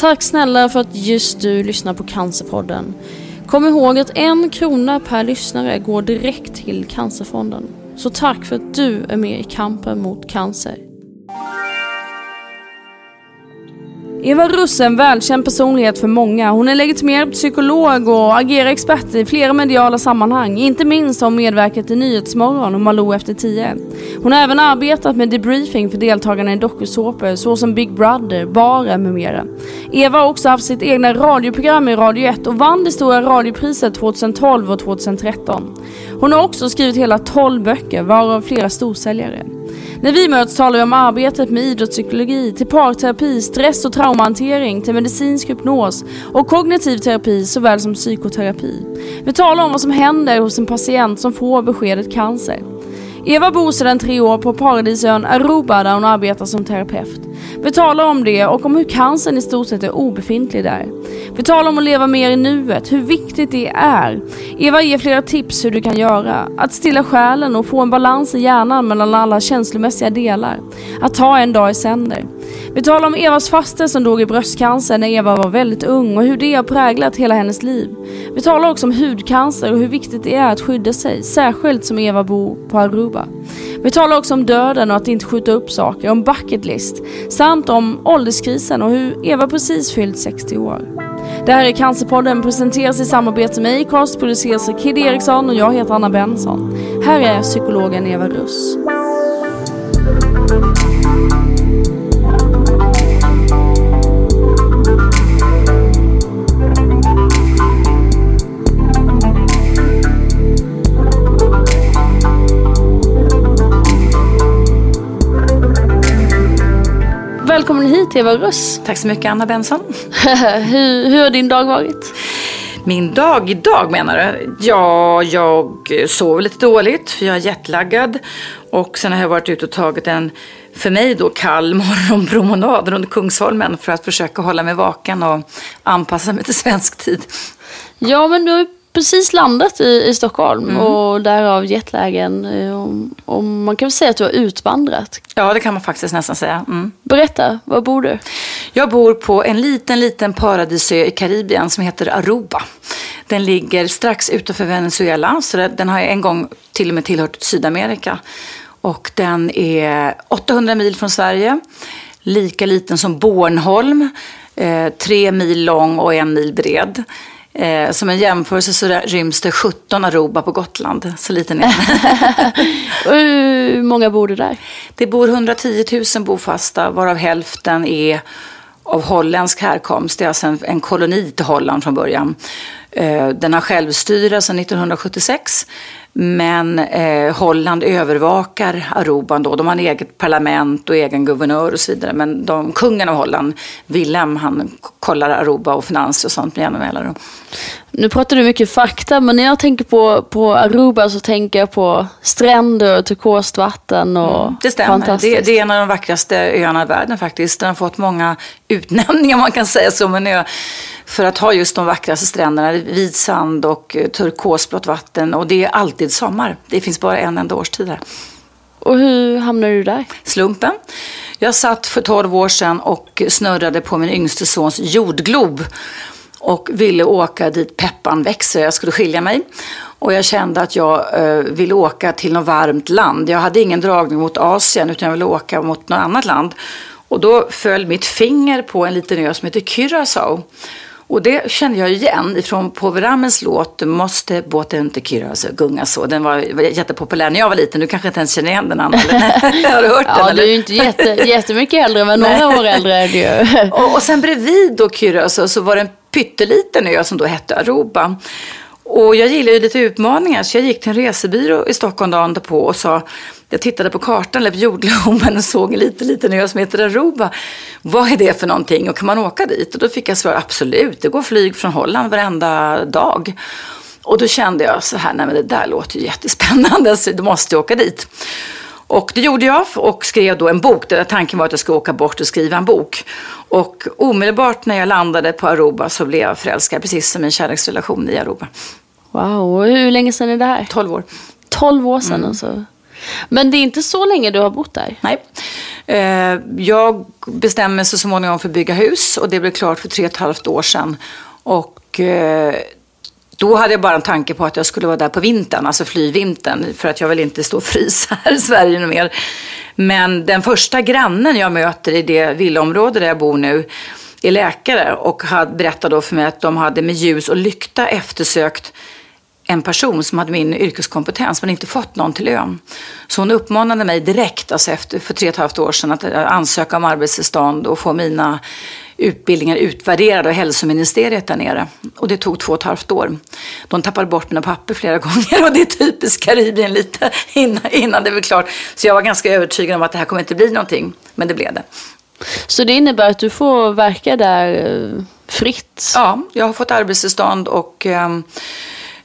Tack snälla för att just du lyssnar på Cancerpodden. Kom ihåg att en krona per lyssnare går direkt till Cancerfonden. Så tack för att du är med i kampen mot cancer. Eva Russ är en välkänd personlighet för många. Hon är legitimerad psykolog och agerar expert i flera mediala sammanhang. Inte minst har hon medverkat i Nyhetsmorgon och Malou efter tio. Hon har även arbetat med debriefing för deltagarna i dokusåpor såsom Big Brother, Baren med mera. Eva har också haft sitt egna radioprogram i Radio 1 och vann det stora radiopriset 2012 och 2013. Hon har också skrivit hela 12 böcker, varav flera storsäljare. När vi möts talar vi om arbetet med idrottspsykologi, till parterapi, stress och traumahantering, till medicinsk hypnos och kognitiv terapi såväl som psykoterapi. Vi talar om vad som händer hos en patient som får beskedet cancer. Eva bor sedan tre år på paradisön Aruba där hon arbetar som terapeut. Vi talar om det och om hur cancern i stort sett är obefintlig där. Vi talar om att leva mer i nuet, hur viktigt det är. Eva ger flera tips hur du kan göra. Att stilla själen och få en balans i hjärnan mellan alla känslomässiga delar. Att ta en dag i sänder. Vi talar om Evas faster som dog i bröstcancer när Eva var väldigt ung och hur det har präglat hela hennes liv. Vi talar också om hudcancer och hur viktigt det är att skydda sig, särskilt som Eva bor på Aruba. Vi talar också om döden och att inte skjuta upp saker, om bucket list, samt om ålderskrisen och hur Eva precis fyllt 60 år. Det här är Cancerpodden, presenteras i samarbete med Acast, produceras av Kid Eriksson och jag heter Anna Benson. Här är psykologen Eva Russ. Eva Russ. Tack så mycket Anna Benson. hur, hur har din dag varit? Min dag idag menar du? Ja, jag sover lite dåligt för jag är jetlaggad. Och sen har jag varit ute och tagit en, för mig då, kall morgonpromenad runt Kungsholmen för att försöka hålla mig vaken och anpassa mig till svensk tid. Ja, men du har precis landat i, i Stockholm mm. och därav jetlägen. Och, och man kan väl säga att du har utvandrat? Ja, det kan man faktiskt nästan säga. Mm. Berätta, var bor du? Jag bor på en liten, liten paradisö i Karibien som heter Aruba. Den ligger strax utanför Venezuela, så den har en gång till och med tillhört Sydamerika. Och den är 800 mil från Sverige, lika liten som Bornholm, eh, tre mil lång och en mil bred. Eh, som en jämförelse så ryms det 17 Aruba på Gotland. Så liten är Hur många bor det där? Det bor 110 000 bofasta varav hälften är av holländsk härkomst. Det är alltså en, en koloni till Holland från början. Eh, den har självstyre sedan 1976. Men eh, Holland övervakar Aruba då. De har en eget parlament och egen guvernör och så vidare. Men de, kungen av Holland, Willem, han kollar Aruba och finanser och sånt med jämna mellanrum. Nu pratar du mycket fakta, men när jag tänker på, på Aruba så tänker jag på stränder och turkost vatten och mm, Det stämmer. Det, det, är en av de vackraste öarna i världen faktiskt. Den har fått många utnämningar, man kan säga som en ö för att ha just de vackraste stränderna, vit sand och eh, turkosblått vatten. Och det är alltid sommar. Det finns bara en enda årstid här. Och hur hamnade du där? Slumpen. Jag satt för 12 år sedan och snurrade på min yngste sons jordglob och ville åka dit peppan växer. Jag skulle skilja mig. Och jag kände att jag eh, ville åka till något varmt land. Jag hade ingen dragning mot Asien utan jag ville åka mot något annat land. Och då föll mitt finger på en liten ö som heter Curaçao. Och det kände jag igen ifrån Poveramens låt Måste båten till Kyrös gunga så. Den var, var jättepopulär när jag var liten. Du kanske inte ens känner igen den Anna? Har du hört ja, den? Ja, du är ju inte jätte, jättemycket äldre, men några år äldre är du ju. och, och sen bredvid då Kyrös så var det en pytteliten ö som då hette Aruba. Och jag gillar ju lite utmaningar så jag gick till en resebyrå i Stockholm dagen på och sa jag tittade på kartan, eller på jordgloben och såg en liten, liten ö som heter Aruba. Vad är det för någonting och kan man åka dit? Och då fick jag svar absolut, det går flyg från Holland varenda dag. Och då kände jag så här, nej men det där låter ju jättespännande så du måste åka dit. Och det gjorde jag och skrev då en bok. Där tanken var att jag skulle åka bort och skriva en bok. Och omedelbart när jag landade på Aruba så blev jag förälskad, precis som min kärleksrelation i Aruba. Wow, och hur länge sedan är det här? 12 år. 12 år sedan mm. alltså? Men det är inte så länge du har bott där? Nej. Eh, jag bestämde mig så småningom för att bygga hus och det blev klart för tre och ett halvt år sedan. Och eh, då hade jag bara en tanke på att jag skulle vara där på vintern, alltså flyvintern, för att jag vill inte stå och frysa här i Sverige mer. Men den första grannen jag möter i det villaområde där jag bor nu är läkare och berättade då för mig att de hade med ljus och lykta eftersökt en person som hade min yrkeskompetens men inte fått någon till ön. Så hon uppmanade mig direkt, alltså efter, för tre och ett halvt år sedan, att ansöka om arbetstillstånd och få mina utbildningar utvärderade av hälsoministeriet där nere. Och det tog två och ett halvt år. De tappade bort mina papper flera gånger och det är typiskt Karibien lite innan, innan det blev klart. Så jag var ganska övertygad om att det här kommer inte bli någonting, men det blev det. Så det innebär att du får verka där eh, fritt? Ja, jag har fått arbetstillstånd och um,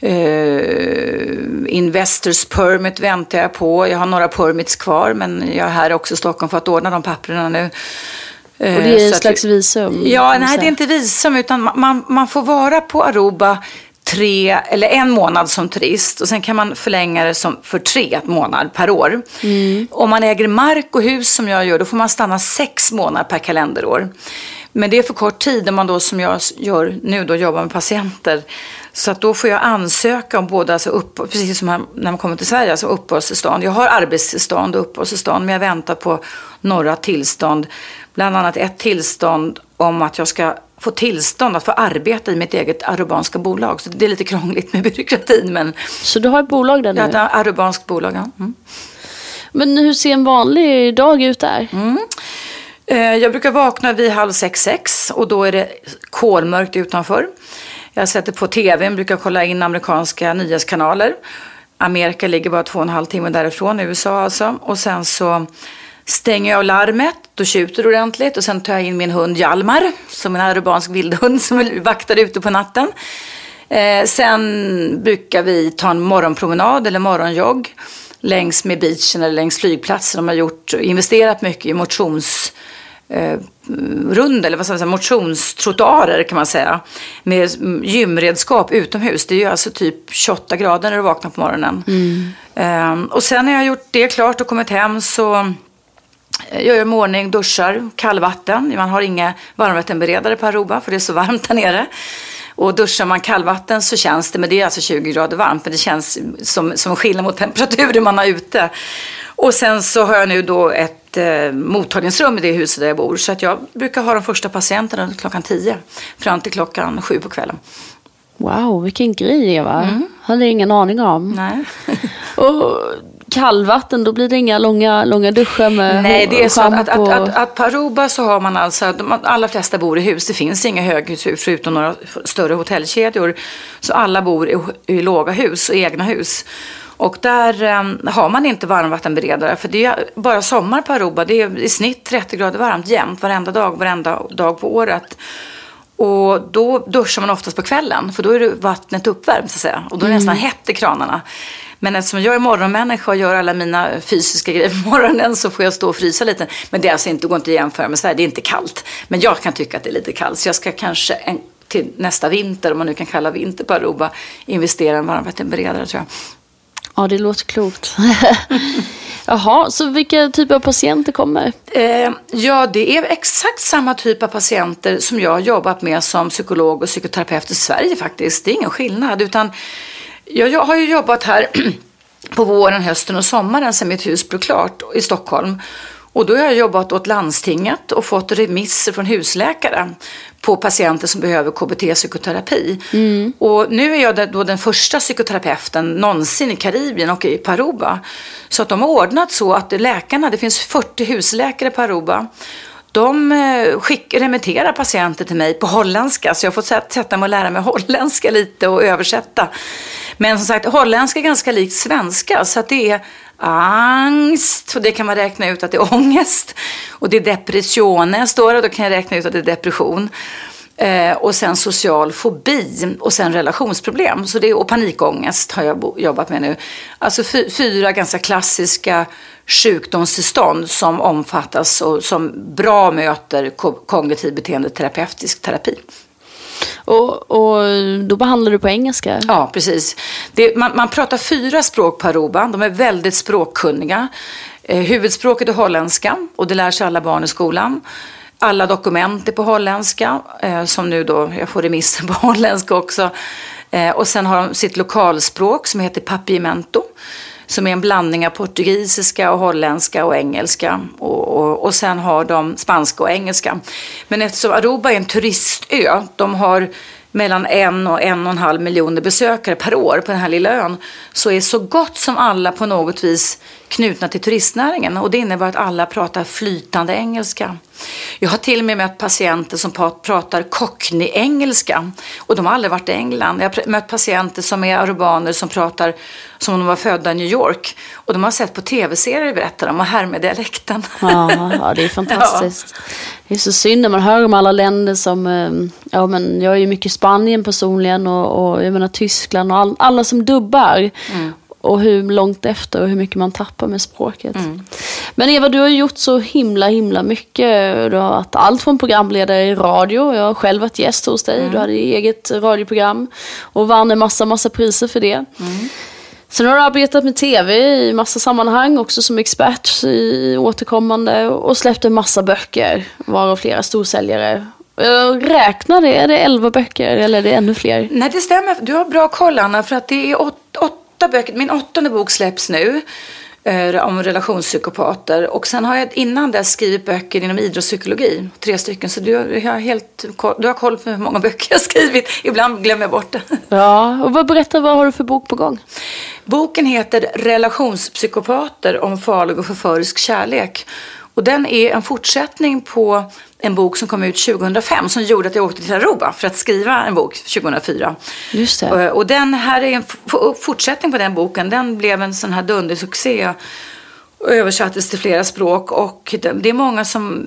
Uh, investors permit väntar jag på. Jag har några permits kvar men jag är här också i Stockholm för att ordna de papperna nu. Uh, och det är en slags visum? Ja, nej det är inte visum utan man, man får vara på Aruba tre eller en månad som turist och sen kan man förlänga det som för tre månader per år. Mm. Om man äger mark och hus som jag gör då får man stanna sex månader per kalenderår. Men det är för kort tid om man då som jag gör nu då jobbar med patienter. Så att då får jag ansöka om både, alltså upp, precis som när man kommer till Sverige, alltså uppehållstillstånd. Jag har arbetstillstånd och uppehållstillstånd men jag väntar på några tillstånd. Bland annat ett tillstånd om att jag ska få tillstånd att få arbeta i mitt eget arubanska bolag. Så det är lite krångligt med byråkratin. Men... Så du har ett bolag där nu? Ja, ett arubanskt bolag, ja. Mm. Men hur ser en vanlig dag ut där? Mm. Eh, jag brukar vakna vid halv sex, sex och då är det kolmörkt utanför. Jag sätter på tvn, brukar kolla in amerikanska nyhetskanaler. Amerika ligger bara två och en halv timme därifrån, USA alltså. Och sen så stänger jag av larmet, då tjuter det ordentligt och sen tar jag in min hund Jalmar, som är en arubansk vildhund som vaktar ute på natten. Eh, sen brukar vi ta en morgonpromenad eller morgonjogg längs med beachen eller längs flygplatsen. De har gjort, investerat mycket i motions eh, rund, eller vad ska man säga, motionstrottoarer kan man säga. Med gymredskap utomhus. Det är ju alltså typ 28 grader när du vaknar på morgonen. Mm. Eh, och sen när jag har gjort det klart och kommit hem så jag gör mig ordning, duschar, kallvatten. Man har inga varmvattenberedare på Aruba för det är så varmt där nere. Och duschar man kallvatten så känns det, men det är alltså 20 grader varmt, men det känns som, som skillnad mot temperaturen man har ute. Och sen så har jag nu då ett eh, mottagningsrum i det huset där jag bor. Så att jag brukar ha de första patienterna klockan 10 fram till klockan 7 på kvällen. Wow, vilken grej Eva. Mm. Hade ingen aning om. Nej. och kallvatten, då blir det inga långa, långa duscher med Nej, det är så att, att, att, att, på Aruba så har man alltså, de allra flesta bor i hus. Det finns inga höghus förutom några större hotellkedjor. Så alla bor i, i låga hus och egna hus. Och där um, har man inte varmvattenberedare för det är bara sommar på Aruba. Det är i snitt 30 grader varmt jämt varenda dag, varenda dag på året. Och då duschar man oftast på kvällen för då är vattnet uppvärmt så att säga. Och då är det mm. nästan hett i kranarna. Men eftersom jag är morgonmänniska och gör alla mina fysiska grejer på morgonen så får jag stå och frysa lite. Men det är alltså inte, går inte att jämföra med Sverige, det är inte kallt. Men jag kan tycka att det är lite kallt. Så jag ska kanske en, till nästa vinter, om man nu kan kalla vinter på Aruba, investera i en varmvattenberedare tror jag. Ja, det låter klokt. Jaha, så vilka typer av patienter kommer? Eh, ja, det är exakt samma typ av patienter som jag har jobbat med som psykolog och psykoterapeut i Sverige faktiskt. Det är ingen skillnad. Utan jag, jag har ju jobbat här på våren, hösten och sommaren sedan mitt hus blev klart i Stockholm. Och då har jag jobbat åt landstinget och fått remisser från husläkare på patienter som behöver KBT-psykoterapi. Mm. Och nu är jag då den första psykoterapeuten någonsin i Karibien och i Paruba. Så att de har ordnat så att läkarna, det finns 40 husläkare på Aruba de eh, skick, remitterar patienter till mig på holländska. Så jag fått sätta mig och lära mig holländska lite och översätta. Men som sagt, holländska är ganska likt svenska. Så att det är angst, och det kan man räkna ut att det är ångest. Och det är depressione står det, då kan jag räkna ut att det är depression. Eh, och sen social fobi och sen relationsproblem. Så det, och panikångest har jag jobbat med nu. Alltså fyra ganska klassiska sjukdomstillstånd som omfattas och som bra möter kognitiv beteendeterapeutisk terapi. Och, och då behandlar du på engelska? Ja, precis. Det, man, man pratar fyra språk på Aruba. De är väldigt språkkunniga. Eh, huvudspråket är holländska och det lär sig alla barn i skolan. Alla dokument är på holländska, eh, som nu då, jag får remisser på holländska också. Eh, och sen har de sitt lokalspråk som heter papiamento som är en blandning av portugisiska och holländska och engelska. Och, och, och sen har de spanska och engelska. Men eftersom Aruba är en turistö, de har mellan en och en och en halv miljoner besökare per år på den här lilla ön, så är så gott som alla på något vis knutna till turistnäringen. Och det innebär att alla pratar flytande engelska. Jag har till och med mött patienter som pratar cockney-engelska och de har aldrig varit i England. Jag har mött patienter som är arubaner som pratar som om de var födda i New York. Och de har sett på tv-serier berättar de och härmar dialekten. Ja, ja, det är fantastiskt. Ja. Det är så synd när man hör om alla länder som, eh, ja men jag är ju mycket i Spanien personligen och, och jag menar Tyskland och all, alla som dubbar. Mm och hur långt efter och hur mycket man tappar med språket. Mm. Men Eva, du har gjort så himla himla mycket. Du har varit allt från programledare i radio, jag har själv varit gäst hos dig, mm. du hade eget radioprogram och vann en massa, massa priser för det. Mm. Sen har du arbetat med tv i massa sammanhang, också som expert i återkommande och släppt en massa böcker, varav flera storsäljare. Jag räknade, är det elva böcker eller är det ännu fler? Nej, det stämmer. Du har bra koll, Anna, för att det är åtta åtta böcker, min åttonde bok släpps nu eh, om relationspsykopater. Och sen har jag innan dess skrivit böcker inom idrottspsykologi, tre stycken. Så du har, helt, du har koll på hur många böcker jag har skrivit. Ibland glömmer jag bort det. Ja, och vad, berätta, vad har du för bok på gång? Boken heter Relationspsykopater om farlig och förförisk kärlek. Och den är en fortsättning på en bok som kom ut 2005 som gjorde att jag åkte till Aruba för att skriva en bok 2004. Just det. Och, och den här är en fortsättning på den boken. Den blev en sån här dundersuccé och översattes till flera språk och det är många som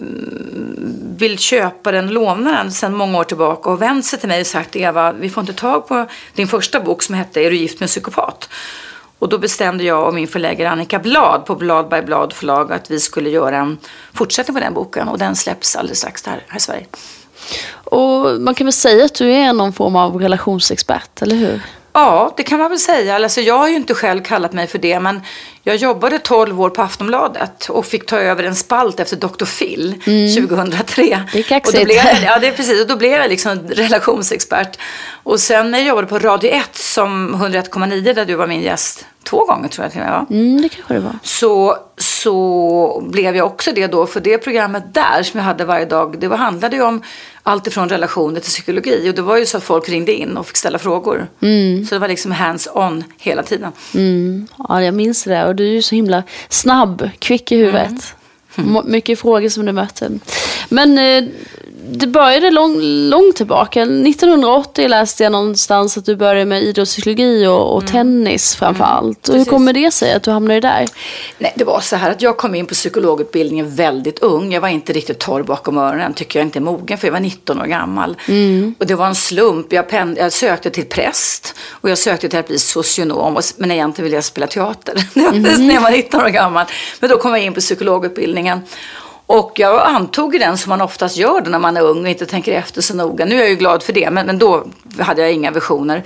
vill köpa den, låna den sedan många år tillbaka och vänt sig till mig och sagt Eva, vi får inte tag på din första bok som hette Är du gift med en psykopat? Och då bestämde jag och min förläggare Annika Blad på Blad by Blad förlag att vi skulle göra en fortsättning på den boken och den släpps alldeles strax här, här i Sverige. Och man kan väl säga att du är någon form av relationsexpert, eller hur? Ja, det kan man väl säga. Alltså, jag har ju inte själv kallat mig för det, men jag jobbade 12 år på Aftonbladet och fick ta över en spalt efter Dr. Phil mm. 2003. Det är kaxigt. Och då blev jag, ja, det är precis. Och då blev jag liksom relationsexpert. Och sen när jag jobbade på Radio 1 som 101,9 där du var min gäst två gånger tror jag till och med. Mm, det kanske det var. Så, så blev jag också det då. För det programmet där som jag hade varje dag, det var, handlade ju om allt ifrån relationer till psykologi. Och det var ju så att folk ringde in och fick ställa frågor. Mm. Så det var liksom hands-on hela tiden. Mm. Ja, jag minns det. Och du är ju så himla snabb, kvick i huvudet. Mm. Mycket frågor som du möter. Men eh, det började lång, långt tillbaka. 1980 läste jag någonstans att du började med idrottspsykologi och, och mm. tennis framför mm. allt. Och hur kommer det sig att du hamnade där? Nej, det var så här att jag kom in på psykologutbildningen väldigt ung. Jag var inte riktigt torr bakom öronen, tycker jag inte är mogen, för jag var 19 år gammal. Mm. Och det var en slump. Jag, pen, jag sökte till präst och jag sökte till att bli socionom, men egentligen ville jag spela teater. Mm. när jag var 19 år gammal. Men då kom jag in på psykologutbildningen. Och jag antog den som man oftast gör när man är ung och inte tänker efter så noga. Nu är jag ju glad för det, men, men då hade jag inga visioner.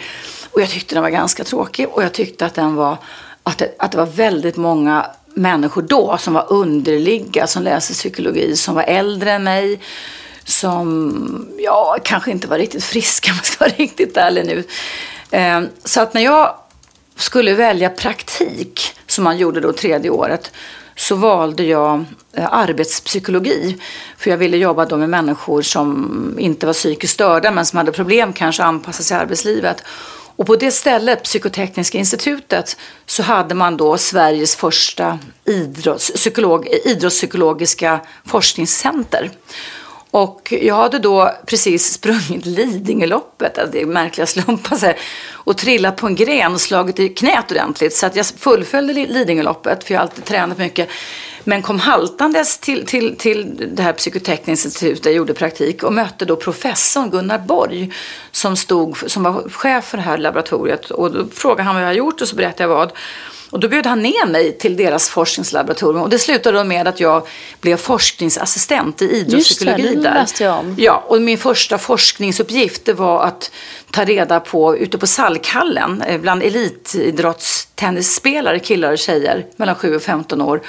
Och jag tyckte den var ganska tråkig och jag tyckte att den var, att det, att det var väldigt många människor då som var underliga, som läste psykologi, som var äldre än mig, som ja, kanske inte var riktigt friska om jag ska vara riktigt ärlig nu. Ehm, så att när jag skulle välja praktik, som man gjorde då tredje året, så valde jag eh, arbetspsykologi. För jag ville jobba då med människor som inte var psykiskt störda men som hade problem kanske att anpassa sig i arbetslivet. Och på det stället, Psykotekniska institutet, så hade man då Sveriges första idrottspsykolog, idrottspsykologiska forskningscenter. Och jag hade då precis sprungit Lidingöloppet, alltså det är märkliga slumpar, så och trillat på en gren och slagit i knät ordentligt. Så att jag fullföljde Lidingöloppet, för jag har alltid tränat mycket. Men kom haltandes till, till, till det här psykotekniska institutet där jag gjorde praktik och mötte då professorn Gunnar Borg som, stod, som var chef för det här laboratoriet. Och då frågade han vad jag har gjort och så berättade jag vad. Och då bjöd han ner mig till deras forskningslaboratorium och det slutade då med att jag blev forskningsassistent i idrottspsykologi Just det, läste jag om. Ja, och min första forskningsuppgift det var att ta reda på, ute på Salkhallen, eh, bland elitidrottstennisspelare, killar och tjejer mellan 7 och 15 år,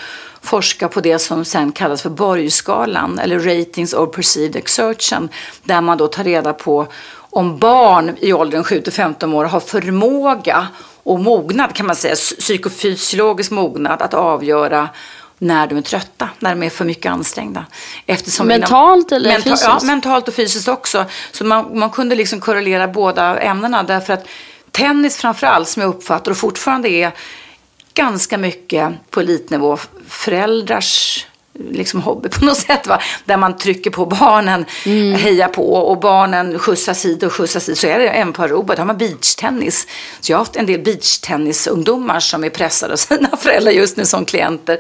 forska på det som sen kallas för Borgskalan eller Ratings of Perceived Exertion där man då tar reda på om barn i åldern 7-15 år har förmåga och mognad kan man säga, psykofysiologisk mognad att avgöra när de är trötta, när de är för mycket ansträngda. Eftersom mentalt inom, eller menta, fysiskt? Ja, mentalt och fysiskt också. Så man, man kunde liksom korrelera båda ämnena därför att tennis framförallt som jag uppfattar och fortfarande är ganska mycket på elitnivå föräldrars liksom hobby på något sätt. Va? Där man trycker på barnen, mm. hejar på och barnen skjutsas hit och skjutsas hit. Så är det en på Aruba, där har man beachtennis. Så jag har haft en del beachtennisungdomar som är pressade av sina föräldrar just nu som klienter.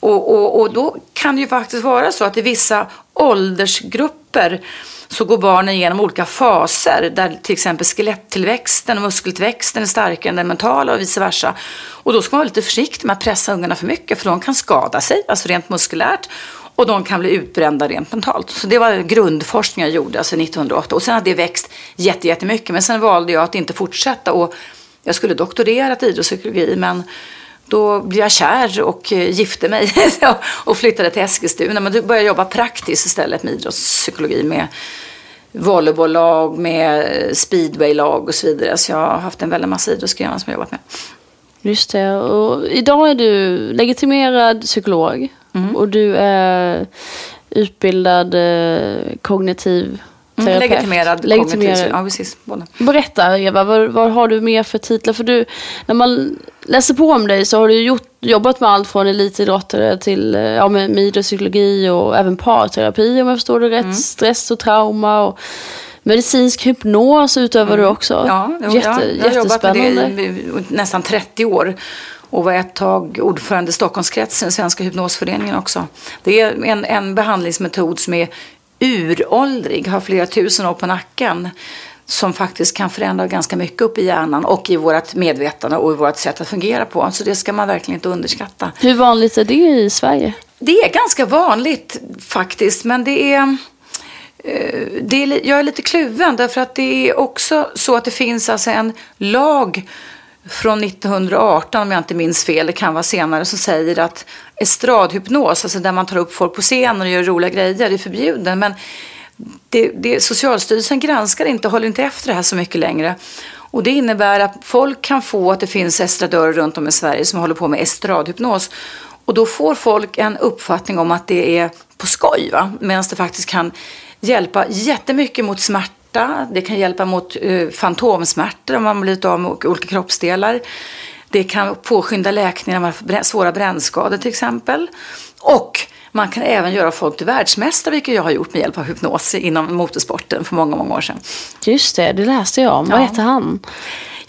Och, och, och då kan det ju faktiskt vara så att i vissa åldersgrupper så går barnen igenom olika faser där till exempel skeletttillväxten och muskeltillväxten är starkare än den mentala och vice versa. Och då ska man vara lite försiktig med att pressa ungarna för mycket för de kan skada sig, alltså rent muskulärt. Och de kan bli utbrända rent mentalt. Så det var grundforskning jag gjorde alltså 1908. Och sen hade det växt jättemycket. Men sen valde jag att inte fortsätta. Och jag skulle doktorera i idrottspsykologi men då blev jag kär och eh, gifte mig och flyttade till Eskilstuna. Men då började jag jobba praktiskt istället med idrottspsykologi med volleybolllag, med speedwaylag och så vidare. Så jag har haft en väldig massa idrottsgrenar som jag jobbat med. Just det. Och idag är du legitimerad psykolog mm. och du är utbildad eh, kognitiv Mm, legitimerad, legitimerad. Ja, precis. Båda. Berätta Eva, vad, vad, har du mer för titlar? För du, när man läser på om dig så har du gjort, jobbat med allt från elitidrottare till ja, med, med idrottspsykologi och även parterapi om jag förstår det rätt. Mm. Stress och trauma och medicinsk hypnos utövar mm. du också. Ja, Jätte, ja, jag har jobbat med det i nästan 30 år och var ett tag ordförande i Stockholmskretsen, Svenska hypnosföreningen också. Det är en, en behandlingsmetod som är uråldrig, har flera tusen år på nacken som faktiskt kan förändra ganska mycket upp i hjärnan och i vårt medvetande och i vårt sätt att fungera på. Så det ska man verkligen inte underskatta. Hur vanligt är det i Sverige? Det är ganska vanligt faktiskt, men det är, eh, det är jag är lite kluven därför att det är också så att det finns alltså en lag från 1918 om jag inte minns fel, det kan vara senare, som säger att estradhypnos, alltså där man tar upp folk på scenen och gör roliga grejer, är förbjuden. Men det, det, Socialstyrelsen granskar inte, håller inte efter det här så mycket längre. Och det innebär att folk kan få att det finns estradörer runt om i Sverige som håller på med estradhypnos. Och då får folk en uppfattning om att det är på skoj, medan det faktiskt kan hjälpa jättemycket mot smärta. Det kan hjälpa mot eh, fantomsmärtor om man blivit av med olika kroppsdelar. Det kan påskynda läkning av svåra brännskador till exempel. Och man kan även göra folk till världsmästare, vilket jag har gjort med hjälp av hypnos inom motorsporten för många, många år sedan. Just det, det läste jag om. Ja. Vad heter han?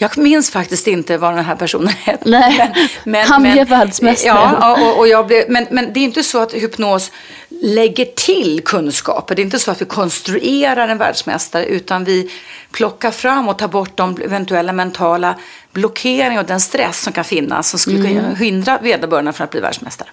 Jag minns faktiskt inte vad den här personen hette. Nej, men, men, han blev världsmästare. Ja, och, och jag blev, men, men det är inte så att hypnos lägger till kunskaper. Det är inte så att vi konstruerar en världsmästare utan vi plockar fram och tar bort de eventuella mentala blockeringar och den stress som kan finnas som skulle kunna mm. hindra vederbörande från att bli världsmästare.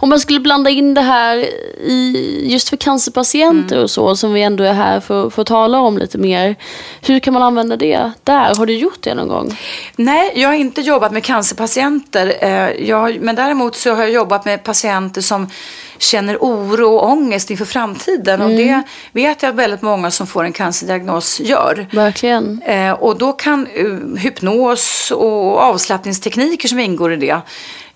Om man skulle blanda in det här i, just för cancerpatienter mm. och så, som vi ändå är här för, för att tala om lite mer. Hur kan man använda det där? Har du gjort det någon gång? Nej, jag har inte jobbat med cancerpatienter. Eh, jag, men däremot så har jag jobbat med patienter som känner oro och ångest inför framtiden. Mm. Och det vet jag att väldigt många som får en cancerdiagnos gör. Verkligen. Eh, och då kan uh, hypnos och avslappningstekniker som ingår i det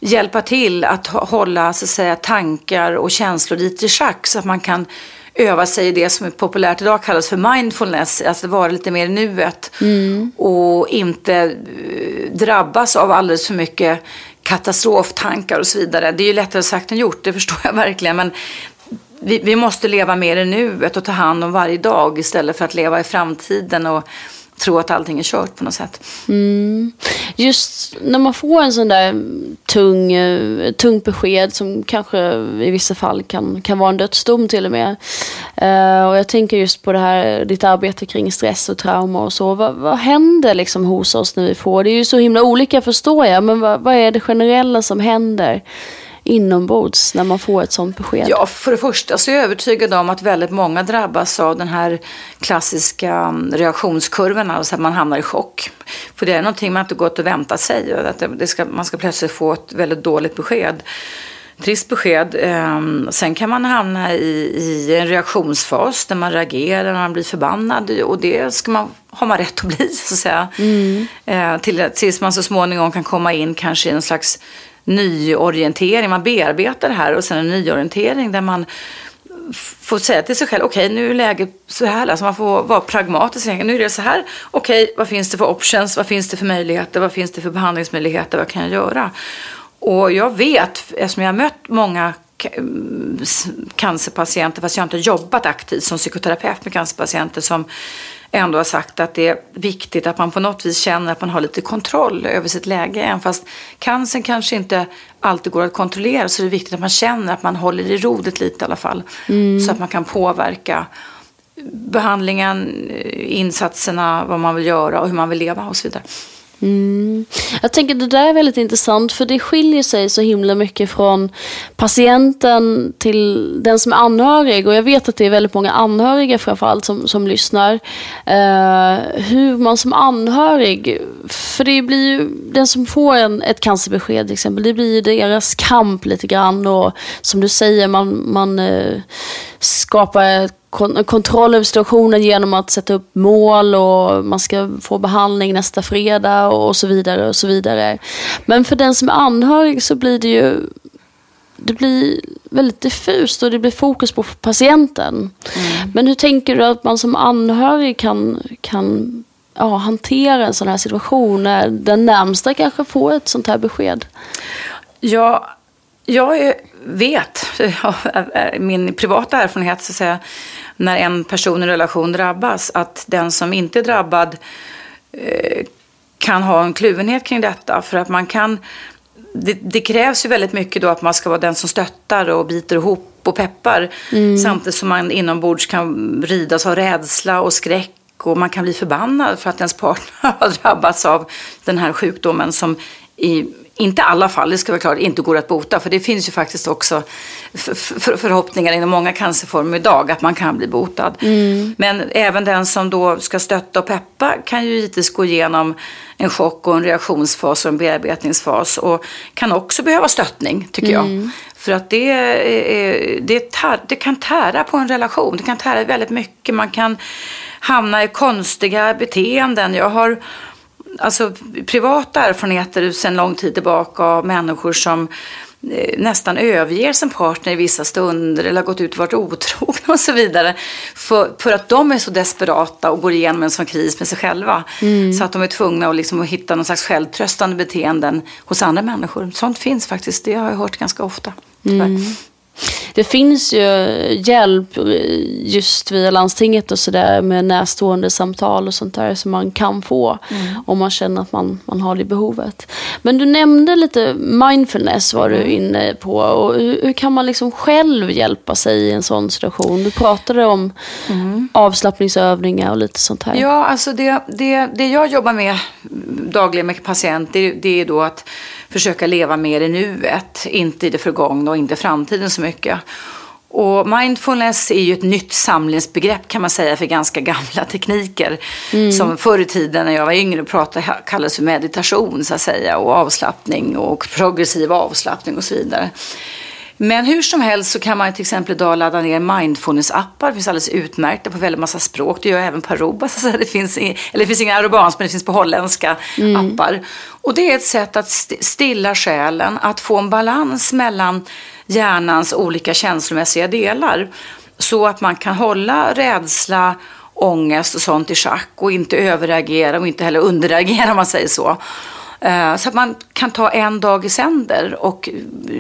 hjälpa till att hålla så att säga, tankar och känslor lite i schack så att man kan öva sig i det som är populärt idag kallas för mindfulness, alltså vara lite mer i nuet mm. och inte eh, drabbas av alldeles för mycket katastroftankar och så vidare. Det är ju lättare sagt än gjort, det förstår jag verkligen. Men vi, vi måste leva mer i nuet och ta hand om varje dag istället för att leva i framtiden och tro att allting är kört på något sätt. Mm. Just när man får en sån där tung, eh, tung tungt besked som kanske i vissa fall kan, kan vara en dödsdom till och med. Uh, och jag tänker just på det här, ditt arbete kring stress och trauma och så. Vad, vad händer liksom hos oss när vi får, det är ju så himla olika förstår jag, men vad, vad är det generella som händer? Inombords när man får ett sånt besked? Ja, för det första så är jag övertygad om att väldigt många drabbas av den här klassiska mm, reaktionskurvan, alltså att man hamnar i chock. För det är någonting man inte gått och väntat sig, att det ska, man ska plötsligt få ett väldigt dåligt besked. Trist besked. Ehm, sen kan man hamna i, i en reaktionsfas där man reagerar, man blir förbannad. Och det ska man, har man rätt att bli, så att säga. Mm. Eh, till, tills man så småningom kan komma in kanske i en slags nyorientering. Man bearbetar det här och sen en nyorientering där man får säga till sig själv, okej okay, nu är läget så här. Alltså man får vara pragmatisk. Nu är det så här. Okej, okay, vad finns det för options? Vad finns det för möjligheter? Vad finns det för behandlingsmöjligheter? Vad kan jag göra? Och jag vet, eftersom jag har mött många mm, cancerpatienter, fast jag har inte jobbat aktivt som psykoterapeut med cancerpatienter som ändå har sagt att det är viktigt att man på något vis känner att man har lite kontroll över sitt läge. Även fast cancern kanske inte alltid går att kontrollera så är det viktigt att man känner att man håller i rodet lite i alla fall. Mm. Så att man kan påverka behandlingen, insatserna, vad man vill göra och hur man vill leva och så vidare. Mm. Jag tänker det där är väldigt intressant för det skiljer sig så himla mycket från patienten till den som är anhörig. Och jag vet att det är väldigt många anhöriga framförallt som, som lyssnar. Uh, hur man som anhörig, för det blir ju den som får en, ett cancerbesked till exempel, det blir ju deras kamp lite grann. Och som du säger, man, man uh, skapar ett kontroll över situationen genom att sätta upp mål och man ska få behandling nästa fredag och så vidare och så vidare. Men för den som är anhörig så blir det ju det blir väldigt diffust och det blir fokus på patienten. Mm. Men hur tänker du att man som anhörig kan, kan ja, hantera en sån här situation när den närmsta kanske får ett sånt här besked? Ja, jag vet, min privata erfarenhet, så att säga, när en person i relation drabbas, att den som inte är drabbad eh, kan ha en kluvenhet kring detta. För att man kan, det, det, krävs ju väldigt mycket då att man ska vara den som stöttar och biter ihop och peppar. Mm. Samtidigt som man inombords kan ridas av rädsla och skräck och man kan bli förbannad för att ens partner har drabbats av den här sjukdomen som i inte alla fall, det ska vara klart, inte går att bota. För det finns ju faktiskt också förhoppningar inom många cancerformer idag att man kan bli botad. Mm. Men även den som då ska stötta och peppa kan ju givetvis gå igenom en chock och en reaktionsfas och en bearbetningsfas. Och kan också behöva stöttning, tycker mm. jag. För att det, det, tar, det kan tära på en relation. Det kan tära väldigt mycket. Man kan hamna i konstiga beteenden. Jag har alltså, privata erfarenheter sedan lång tid tillbaka av människor som eh, nästan överger sin partner i vissa stunder eller har gått ut och varit otrogna och så vidare. För, för att de är så desperata och går igenom en sån kris med sig själva. Mm. Så att de är tvungna att, liksom, att hitta någon slags självtröstande beteenden hos andra människor. Sånt finns faktiskt, det har jag hört ganska ofta. Mm. Det finns ju hjälp just via landstinget och sådär med närstående samtal och sånt där som man kan få mm. om man känner att man, man har det behovet. Men du nämnde lite mindfulness var du mm. inne på. Och hur, hur, kan man liksom själv hjälpa sig i en sån situation? Du pratade om mm. avslappningsövningar och lite sånt här. Ja, alltså det, det, det jag jobbar med dagligen med patienter det, det är då att försöka leva mer i nuet, inte i det förgångna och inte i framtiden så mycket. Och mindfulness är ju ett nytt samlingsbegrepp kan man säga för ganska gamla tekniker. Mm. Som förr i tiden när jag var yngre pratade, kallades för meditation så att säga. Och avslappning och progressiv avslappning och så vidare. Men hur som helst så kan man till exempel idag ladda ner mindfulness-appar. Det finns alldeles utmärkta på väldigt massa språk. Det gör även på Aruba. Så det, finns, eller det finns inga arubanska men det finns på holländska mm. appar. Och det är ett sätt att stilla själen, att få en balans mellan hjärnans olika känslomässiga delar. Så att man kan hålla rädsla, ångest och sånt i schack och inte överreagera och inte heller underreagera om man säger så. Eh, så att man kan ta en dag i sänder och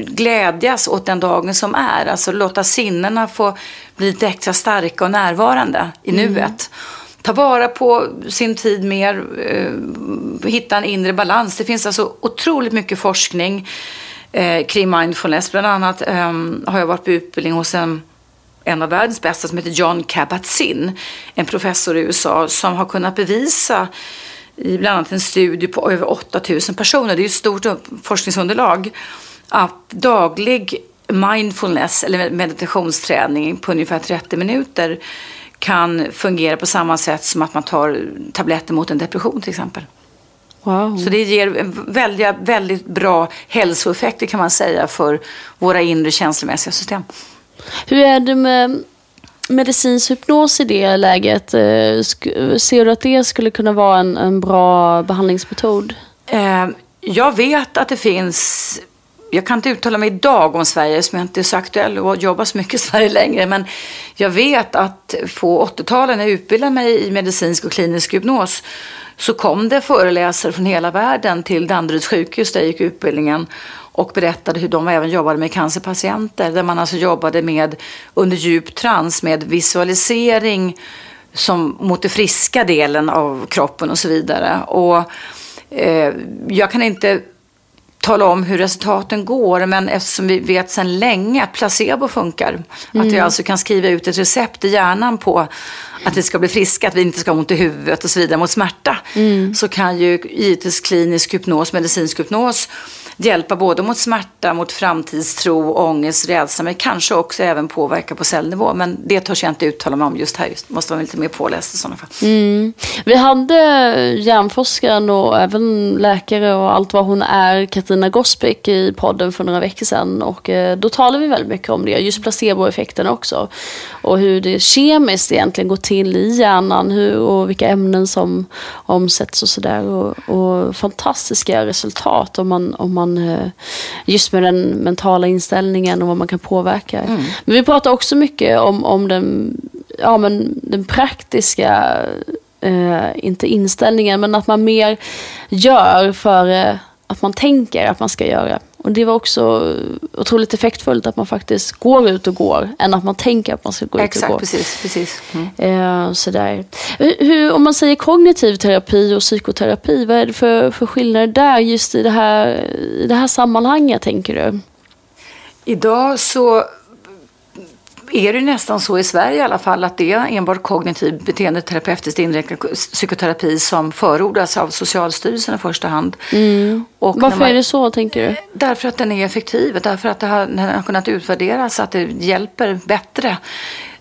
glädjas åt den dagen som är. Alltså låta sinnena få bli lite extra starka och närvarande i mm. nuet. Ta vara på sin tid mer, eh, hitta en inre balans. Det finns alltså otroligt mycket forskning eh, kring mindfulness. Bland annat har jag varit på utbildning hos en en av världens bästa som heter John Kabat-Zinn, en professor i USA som har kunnat bevisa i bland annat en studie på över 8000 personer, det är ett stort forskningsunderlag, att daglig mindfulness eller meditationsträning på ungefär 30 minuter kan fungera på samma sätt som att man tar tabletter mot en depression till exempel. Wow. Så det ger väldigt, väldigt bra hälsoeffekter kan man säga för våra inre känslomässiga system. Hur är det med medicinsk hypnos i det läget? Eh, ser du att det skulle kunna vara en, en bra behandlingsmetod? Eh, jag vet att det finns jag kan inte uttala mig idag om Sverige som jag inte är så aktuell och jobbar så mycket i Sverige längre. Men jag vet att på 80-talet när jag utbildade mig i medicinsk och klinisk hypnos så kom det föreläsare från hela världen till Danderyds sjukhus där jag gick utbildningen och berättade hur de även jobbade med cancerpatienter. Där man alltså jobbade med under djup trans med visualisering som mot den friska delen av kroppen och så vidare. Och eh, jag kan inte tala om hur resultaten går. Men eftersom vi vet sedan länge att placebo funkar. Mm. Att vi alltså kan skriva ut ett recept i hjärnan på att vi ska bli friska, att vi inte ska ha ont i huvudet och så vidare mot smärta. Mm. Så kan ju givetvis klinisk hypnos, medicinsk hypnos hjälpa både mot smärta, mot framtidstro, ångest, rädsla men kanske också även påverka på cellnivå. Men det törs jag inte uttala mig om just här. Just. Måste vara lite mer påläst i sådana fall. Mm. Vi hade hjärnforskaren och även läkare och allt vad hon är, Katarina Gospic i podden för några veckor sedan. Och eh, då talade vi väldigt mycket om det, just placeboeffekten också. Och hur det kemiskt egentligen går till i hjärnan hur, och vilka ämnen som omsätts och sådär. Och, och fantastiska resultat om man, om man man, eh, just med den mentala inställningen och vad man kan påverka. Mm. Men vi pratar också mycket om, om den, ja, men den praktiska, eh, inte inställningen, men att man mer gör för eh, att man tänker att man ska göra. Och det var också otroligt effektfullt att man faktiskt går ut och går än att man tänker att man ska gå Exakt, ut och gå. precis. precis. Mm. Eh, sådär. Hur, om man säger kognitiv terapi och psykoterapi, vad är det för, för skillnader där just i det, här, i det här sammanhanget tänker du? Idag så är det nästan så i Sverige i alla fall att det är enbart kognitiv beteendeterapeutiskt inriktad psykoterapi som förordas av Socialstyrelsen i första hand. Mm. Varför man, är det så tänker du? Därför att den är effektiv, därför att det har, den har kunnat utvärderas att det hjälper bättre.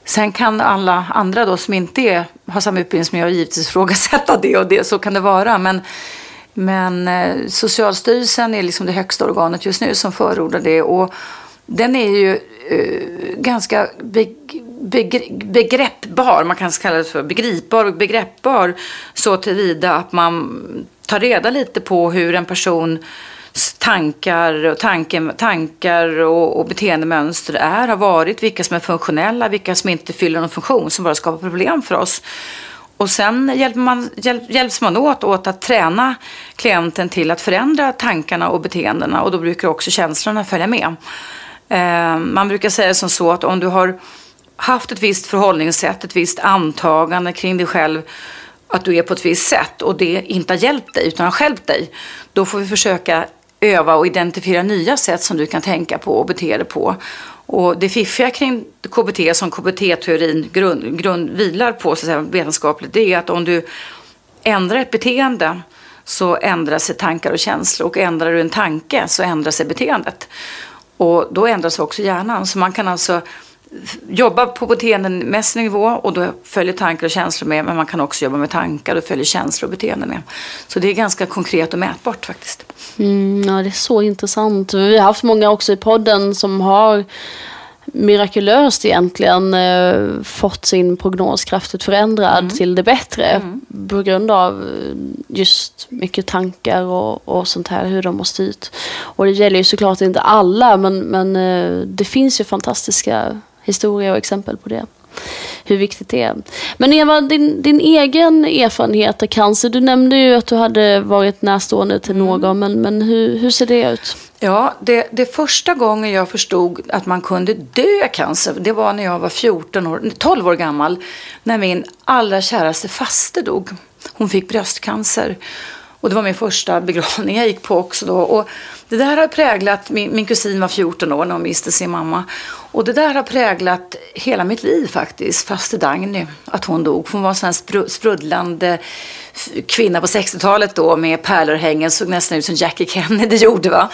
Sen kan alla andra då som inte är, har samma utbildning som jag givetvis ifrågasätta det och det, så kan det vara. Men, men eh, Socialstyrelsen är liksom det högsta organet just nu som förordar det. Och den är ju uh, ganska beg, begreppbar, man kan kalla det för begripbar och begreppbar så tillvida att man tar reda lite på hur en person tankar, och tanke, tankar och, och beteendemönster är, har varit, vilka som är funktionella, vilka som inte fyller någon funktion, som bara skapar problem för oss. Och sen hjälper man, hjälp, hjälps man åt, åt att träna klienten till att förändra tankarna och beteendena och då brukar också känslorna följa med. Eh, man brukar säga som så att om du har haft ett visst förhållningssätt, ett visst antagande kring dig själv, att du är på ett visst sätt och det inte har hjälpt dig utan har hjälpt dig, då får vi försöka öva och identifiera nya sätt som du kan tänka på och bete dig på. Och det fiffiga kring KBT som KBT-teorin grund, grund, vilar på så att säga, vetenskapligt, det är att om du ändrar ett beteende så ändrar sig tankar och känslor och ändrar du en tanke så ändrar sig beteendet. Och då ändras också hjärnan. Så man kan alltså jobba på beteendemässig nivå och då följer tankar och känslor med. Men man kan också jobba med tankar och följer känslor och beteenden med. Så det är ganska konkret och mätbart faktiskt. Mm, ja, det är så intressant. Vi har haft många också i podden som har mirakulöst egentligen eh, fått sin prognos kraftigt förändrad mm. till det bättre mm. på grund av eh, just mycket tankar och, och sånt här, hur de har styrt. Och det gäller ju såklart inte alla, men, men eh, det finns ju fantastiska historier och exempel på det hur viktigt det är. Men Eva, din, din egen erfarenhet av cancer, du nämnde ju att du hade varit närstående till mm. någon, men, men hur, hur ser det ut? Ja, det, det första gången jag förstod att man kunde dö i cancer, det var när jag var 14 år, 12 år gammal, när min allra käraste faste dog. Hon fick bröstcancer. Och det var min första begravning jag gick på också då. Och det där har präglat, min, min kusin var 14 år när hon miste sin mamma. Och det där har präglat hela mitt liv faktiskt, faste Dagny, att hon dog. Hon var en sån här sprudlande kvinna på 60-talet då med pärlörhängen, såg nästan ut som Jackie Kennedy gjorde va.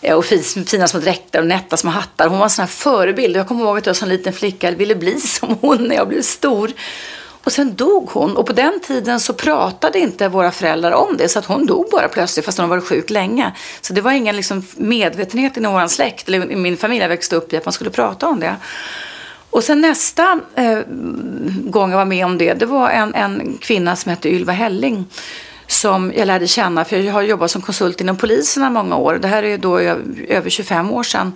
Eh, och fina små dräkter och nätta små hattar. Hon var en sån här förebild. Jag kommer ihåg att jag som liten flicka ville bli som hon när jag blev stor. Och sen dog hon. Och på den tiden så pratade inte våra föräldrar om det. Så att hon dog bara plötsligt fast hon varit sjuk länge. Så det var ingen liksom medvetenhet inom vår släkt eller i min familj jag växte upp i att man skulle prata om det. Och sen nästa eh, gång jag var med om det, det var en, en kvinna som hette Ylva Helling som jag lärde känna, för jag har jobbat som konsult inom polisen i många år. Det här är då över 25 år sedan.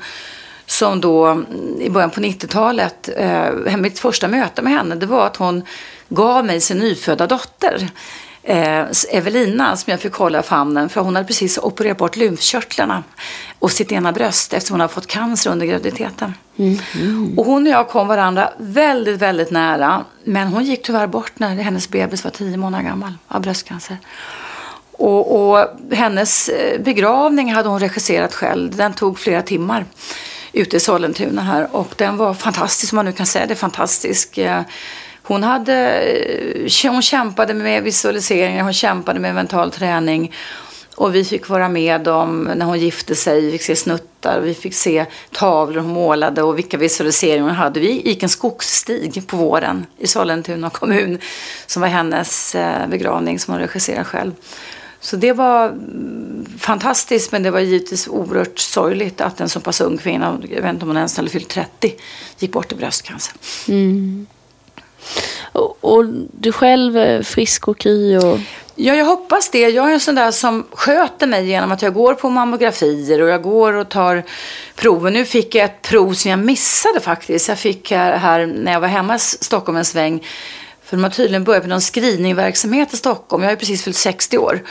Som då mm, i början på 90-talet, eh, mitt första möte med henne, det var att hon gav mig sin nyfödda dotter. Eh, Evelina som jag fick hålla famnen för hon hade precis opererat bort lymfkörtlarna och sitt ena bröst eftersom hon hade fått cancer under graviditeten. Mm. Mm. Och hon och jag kom varandra väldigt, väldigt nära. Men hon gick tyvärr bort när hennes bebis var tio månader gammal av bröstcancer. Och, och hennes eh, begravning hade hon regisserat själv. Den tog flera timmar ute i Sollentuna här och den var fantastisk, om man nu kan säga det, fantastisk. Hon, hade, eh, hon kämpade med visualiseringar, hon kämpade med mental träning. Och vi fick vara med om när hon gifte sig, vi fick se snuttar, vi fick se tavlor hon målade och vilka visualiseringar hon hade. Vi gick en skogsstig på våren i Sollentuna kommun som var hennes eh, begravning som hon regisserade själv. Så det var mm, fantastiskt men det var givetvis oerhört sorgligt att en så pass ung kvinna, jag vet inte om hon ens hade fyllt 30, gick bort i bröstcancer. Mm. Och, och, du själv är frisk och kry? Och... Ja, jag hoppas det. Jag är en sån där som sköter mig genom att jag går på mammografier och jag går och tar prover. Nu fick jag ett prov som jag missade faktiskt. Jag fick här, här när jag var hemma i Stockholm en sväng. För de har tydligen börjat med någon screeningverksamhet i Stockholm. Jag har ju precis fyllt 60 år.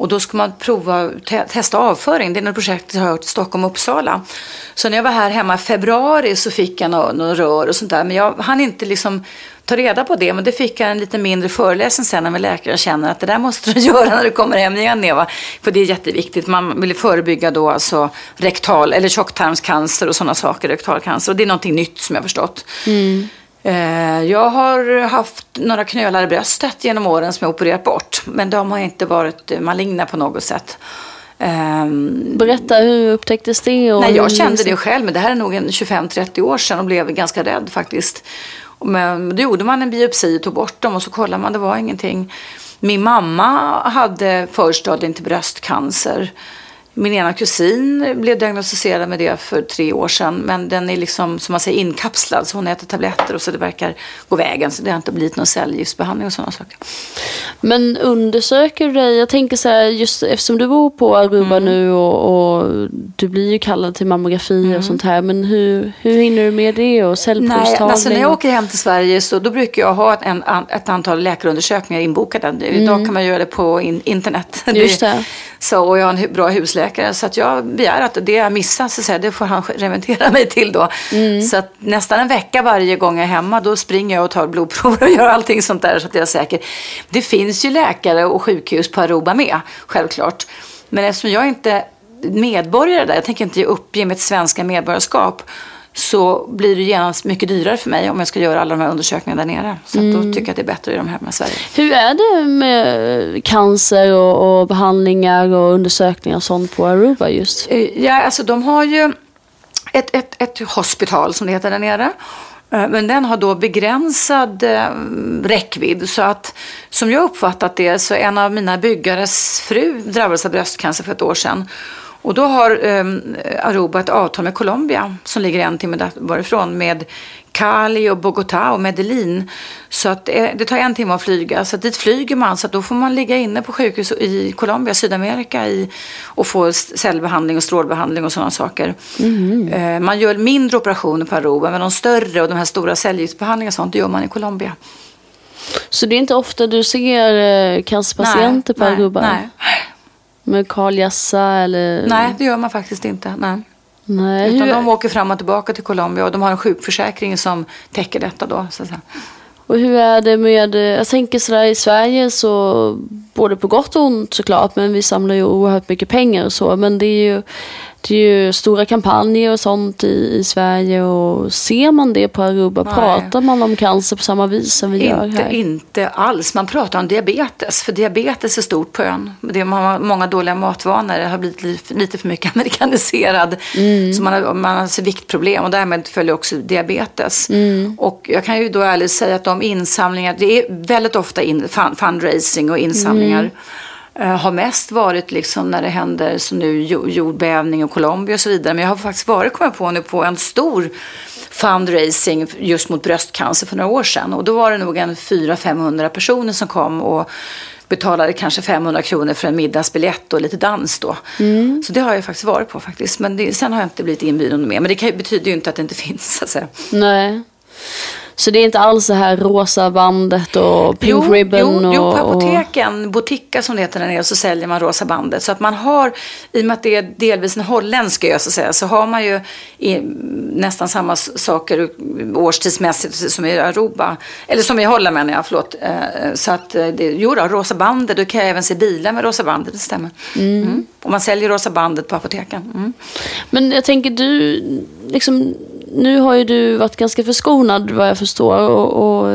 Och då ska man prova te testa avföring. Det är något projekt jag har hört Stockholm och Uppsala. Så när jag var här hemma i februari så fick jag några rör och sånt där. Men jag hann inte liksom ta reda på det. Men det fick jag en lite mindre föreläsning sen när min läkare känner att det där måste du göra när du kommer hem igen Eva. För det är jätteviktigt. Man vill förebygga då alltså rektal eller tjocktarmscancer och sådana saker, rektalcancer. Och det är någonting nytt som jag förstått. Mm. Eh, jag har haft några knölar i bröstet genom åren som jag opererat bort. Men de har inte varit maligna på något sätt. Ehm, Berätta, hur upptäcktes det? Nej, jag kände det själv, men det här är nog 25-30 år sedan och blev ganska rädd faktiskt. Men då gjorde man en biopsi och tog bort dem och så kollade man, det var ingenting. Min mamma hade förstadien till bröstcancer. Min ena kusin blev diagnostiserad med det för tre år sedan. Men den är liksom, som man säger, inkapslad. Så hon äter tabletter och så det verkar gå vägen. Så det har inte blivit någon cellgiftsbehandling och sådana saker. Men undersöker du dig? Jag tänker så här, just eftersom du bor på Aruba mm. nu och, och, du blir ju kallad till mammografi mm. och sånt här. Men hur, hur hinner du med det och cellprovstagning? Nej, alltså när jag åker hem till Sverige så då brukar jag ha ett, en, ett antal läkarundersökningar inbokade. Mm. Idag kan man göra det på in, internet. Just det. Så, och jag har en bra husläkare. Så att jag begär att det jag missar, så säga, det får han remittera mig till då. Mm. Så att nästan en vecka varje gång jag är hemma, då springer jag och tar blodprover och gör allting sånt där så att jag är säker. Det finns ju läkare och sjukhus på Aruba med, självklart. Men eftersom jag inte medborgare där, jag tänker inte uppge mitt svenska medborgarskap så blir det genast mycket dyrare för mig om jag ska göra alla de här undersökningarna där nere. Så mm. då tycker jag att det är bättre att göra dem hemma i Sverige. Hur är det med cancer och, och, behandlingar och undersökningar och sånt på Aruba just? Eh, ja, alltså de har ju ett, ett, ett hospital som det heter där nere. Eh, men den har då begränsad eh, räckvidd. Så att som jag uppfattat det så en av mina byggares fru drabbades av bröstcancer för ett år sedan. Och då har um, Aruba ett avtal med Colombia som ligger en timme varifrån med Cali och Bogotá och Medellin. Så att det, eh, det tar en timme att flyga. Så att dit flyger man. Så att då får man ligga inne på sjukhus i Colombia, Sydamerika i, och få cellbehandling och strålbehandling och sådana saker. Mm. Uh, man gör mindre operationer på Aruba men de större och de här stora cellgiftsbehandlingarna och sånt det gör man i Colombia. Så det är inte ofta du ser eh, cancerpatienter på Aruba? Nej med Karl Jassa eller? Nej, det gör man faktiskt inte. Nej. Nej, Utan de åker fram och tillbaka till Colombia och de har en sjukförsäkring som täcker detta då. Så. Och hur är det med, jag tänker sådär i Sverige så, både på gott och ont såklart, men vi samlar ju oerhört mycket pengar och så, men det är ju det är ju stora kampanjer och sånt i, i Sverige och ser man det på Aruba? Nej. Pratar man om cancer på samma vis som vi gör Inte, här? inte alls. Man pratar om diabetes, för diabetes är stort på ön. Det är många, dåliga matvanor. Det har blivit lite, för mycket amerikaniserad. Mm. Så man har, man har alltså viktproblem och därmed följer också diabetes. Mm. Och jag kan ju då ärligt säga att de insamlingar, det är väldigt ofta in, fun, fundraising och insamlingar. Mm. Eh, har mest varit liksom när det händer som nu jo- jordbävning och Colombia och så vidare. Men jag har faktiskt varit, kommer på nu, på en stor fundraising just mot bröstcancer för några år sedan. Och då var det nog en 400-500 personer som kom och betalade kanske 500 kronor för en middagsbiljett och lite dans då. Så det har jag faktiskt varit på faktiskt. Men det, sen har jag inte blivit inbjuden mer. Men det kan, betyder ju inte att det inte finns så att säga. Nej. Så det är inte alls det här rosa bandet och pink jo, ribbon? jo, och, jo, på och- apoteken, Botica som det heter där nere, så säljer man rosa bandet. Så att man har, i och med att det är delvis en holländsk ö så säga, så har man ju nästan samma saker årstidsmässigt som i Aruba. Eller som i Holland menar jag, förlåt. Eh, Så att, eh, det, jo då, rosa bandet, du kan jag även se bilar med rosa bandet, det stämmer. Mm. Och man säljer rosa bandet på apoteken. Mm. Men jag tänker du, liksom, nu har ju du varit ganska förskonad vad jag förstår. Och, och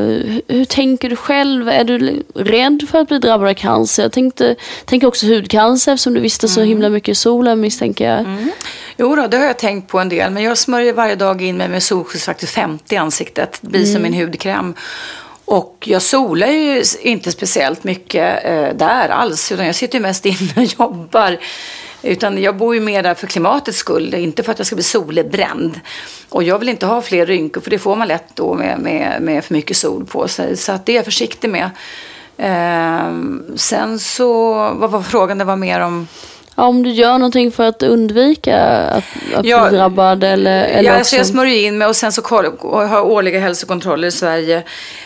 hur, tänker du själv? Är du rädd för att bli drabbad av cancer? Jag tänkte, tänker också hudcancer eftersom du visste så himla mycket i solen misstänker jag. Jo då, det har jag tänkt på en del. Men jag smörjer varje dag in mig med solskyddsfaktor 50 i ansiktet. Det blir som min hudkräm. Och jag solar ju inte speciellt mycket eh, där alls. Utan jag sitter ju mest inne och jobbar. Utan jag bor ju mer där för klimatets skull. Inte för att jag ska bli solbränd. Och jag vill inte ha fler rynkor. För det får man lätt då med, med, med för mycket sol på sig. Så att det är jag försiktig med. Eh, sen så, vad var frågan? Det var mer om... Ja, om du gör någonting för att undvika att, att Ja, bli drabbad eller, eller ja, också... jag smörjer in mig och sen så har årliga hälsokontroller i Sverige.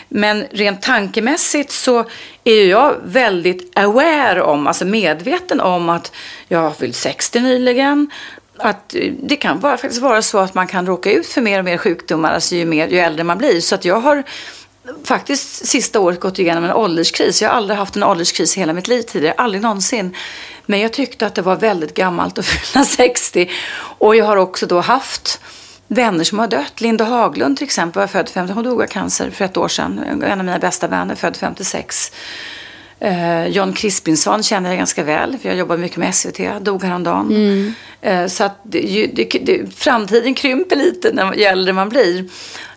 Men rent tankemässigt så är jag väldigt aware om, alltså medveten om att jag har fyllt 60 nyligen. Att eh, det kan vara, faktiskt vara så att man kan råka ut för mer och mer sjukdomar alltså ju, mer, ju äldre man blir. Så att jag har faktiskt sista året gått igenom en ålderskris. Jag har aldrig haft en ålderskris i hela mitt liv tidigare, aldrig någonsin. Men jag tyckte att det var väldigt gammalt att fylla 60. Och jag har också då haft vänner som har dött. Linda Haglund till exempel var född 50, hon dog av cancer för ett år sedan. En av mina bästa vänner, född 56. Eh, John Crispinson känner jag ganska väl, för jag jobbar mycket med SVT, dog häromdagen. Eh, så att det, det, det, framtiden krymper lite när ju äldre man blir.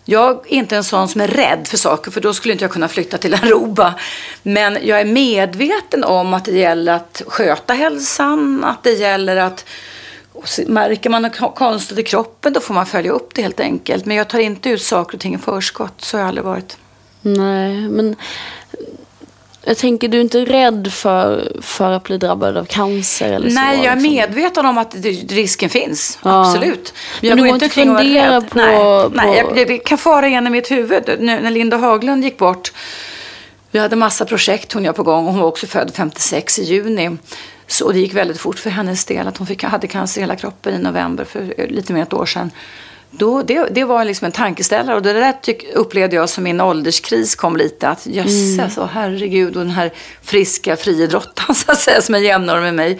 Jag är inte en sån som är rädd för saker, för då skulle inte jag kunna flytta till Aruba. Men jag är medveten om att det gäller att sköta hälsan, att det gäller att märker man något konstigt i kroppen, då får man följa upp det helt enkelt. Men jag tar inte ut saker och ting i förskott, så har jag aldrig varit. Nej, men jag tänker du är inte rädd för, för att bli drabbad av cancer eller så? Nej, jag är liksom? medveten om att risken finns. Ja. Absolut. Men jag du går inte fundera på- Nej, på- nej jag, det, det kan fara igen i mitt huvud. Nu, när Linda Haglund gick bort, vi hade massa projekt hon jag på gång. Hon var också född 56 i juni. Så det gick väldigt fort för hennes del. att Hon fick, hade cancer i hela kroppen i november för eh, lite mer än ett år sedan. Då, det, det var liksom en tankeställare och det där tyck, upplevde jag som min ålderskris kom lite. Att jösses, mm. herregud och den här friska friidrottaren så att säga som är jämnårig med mig.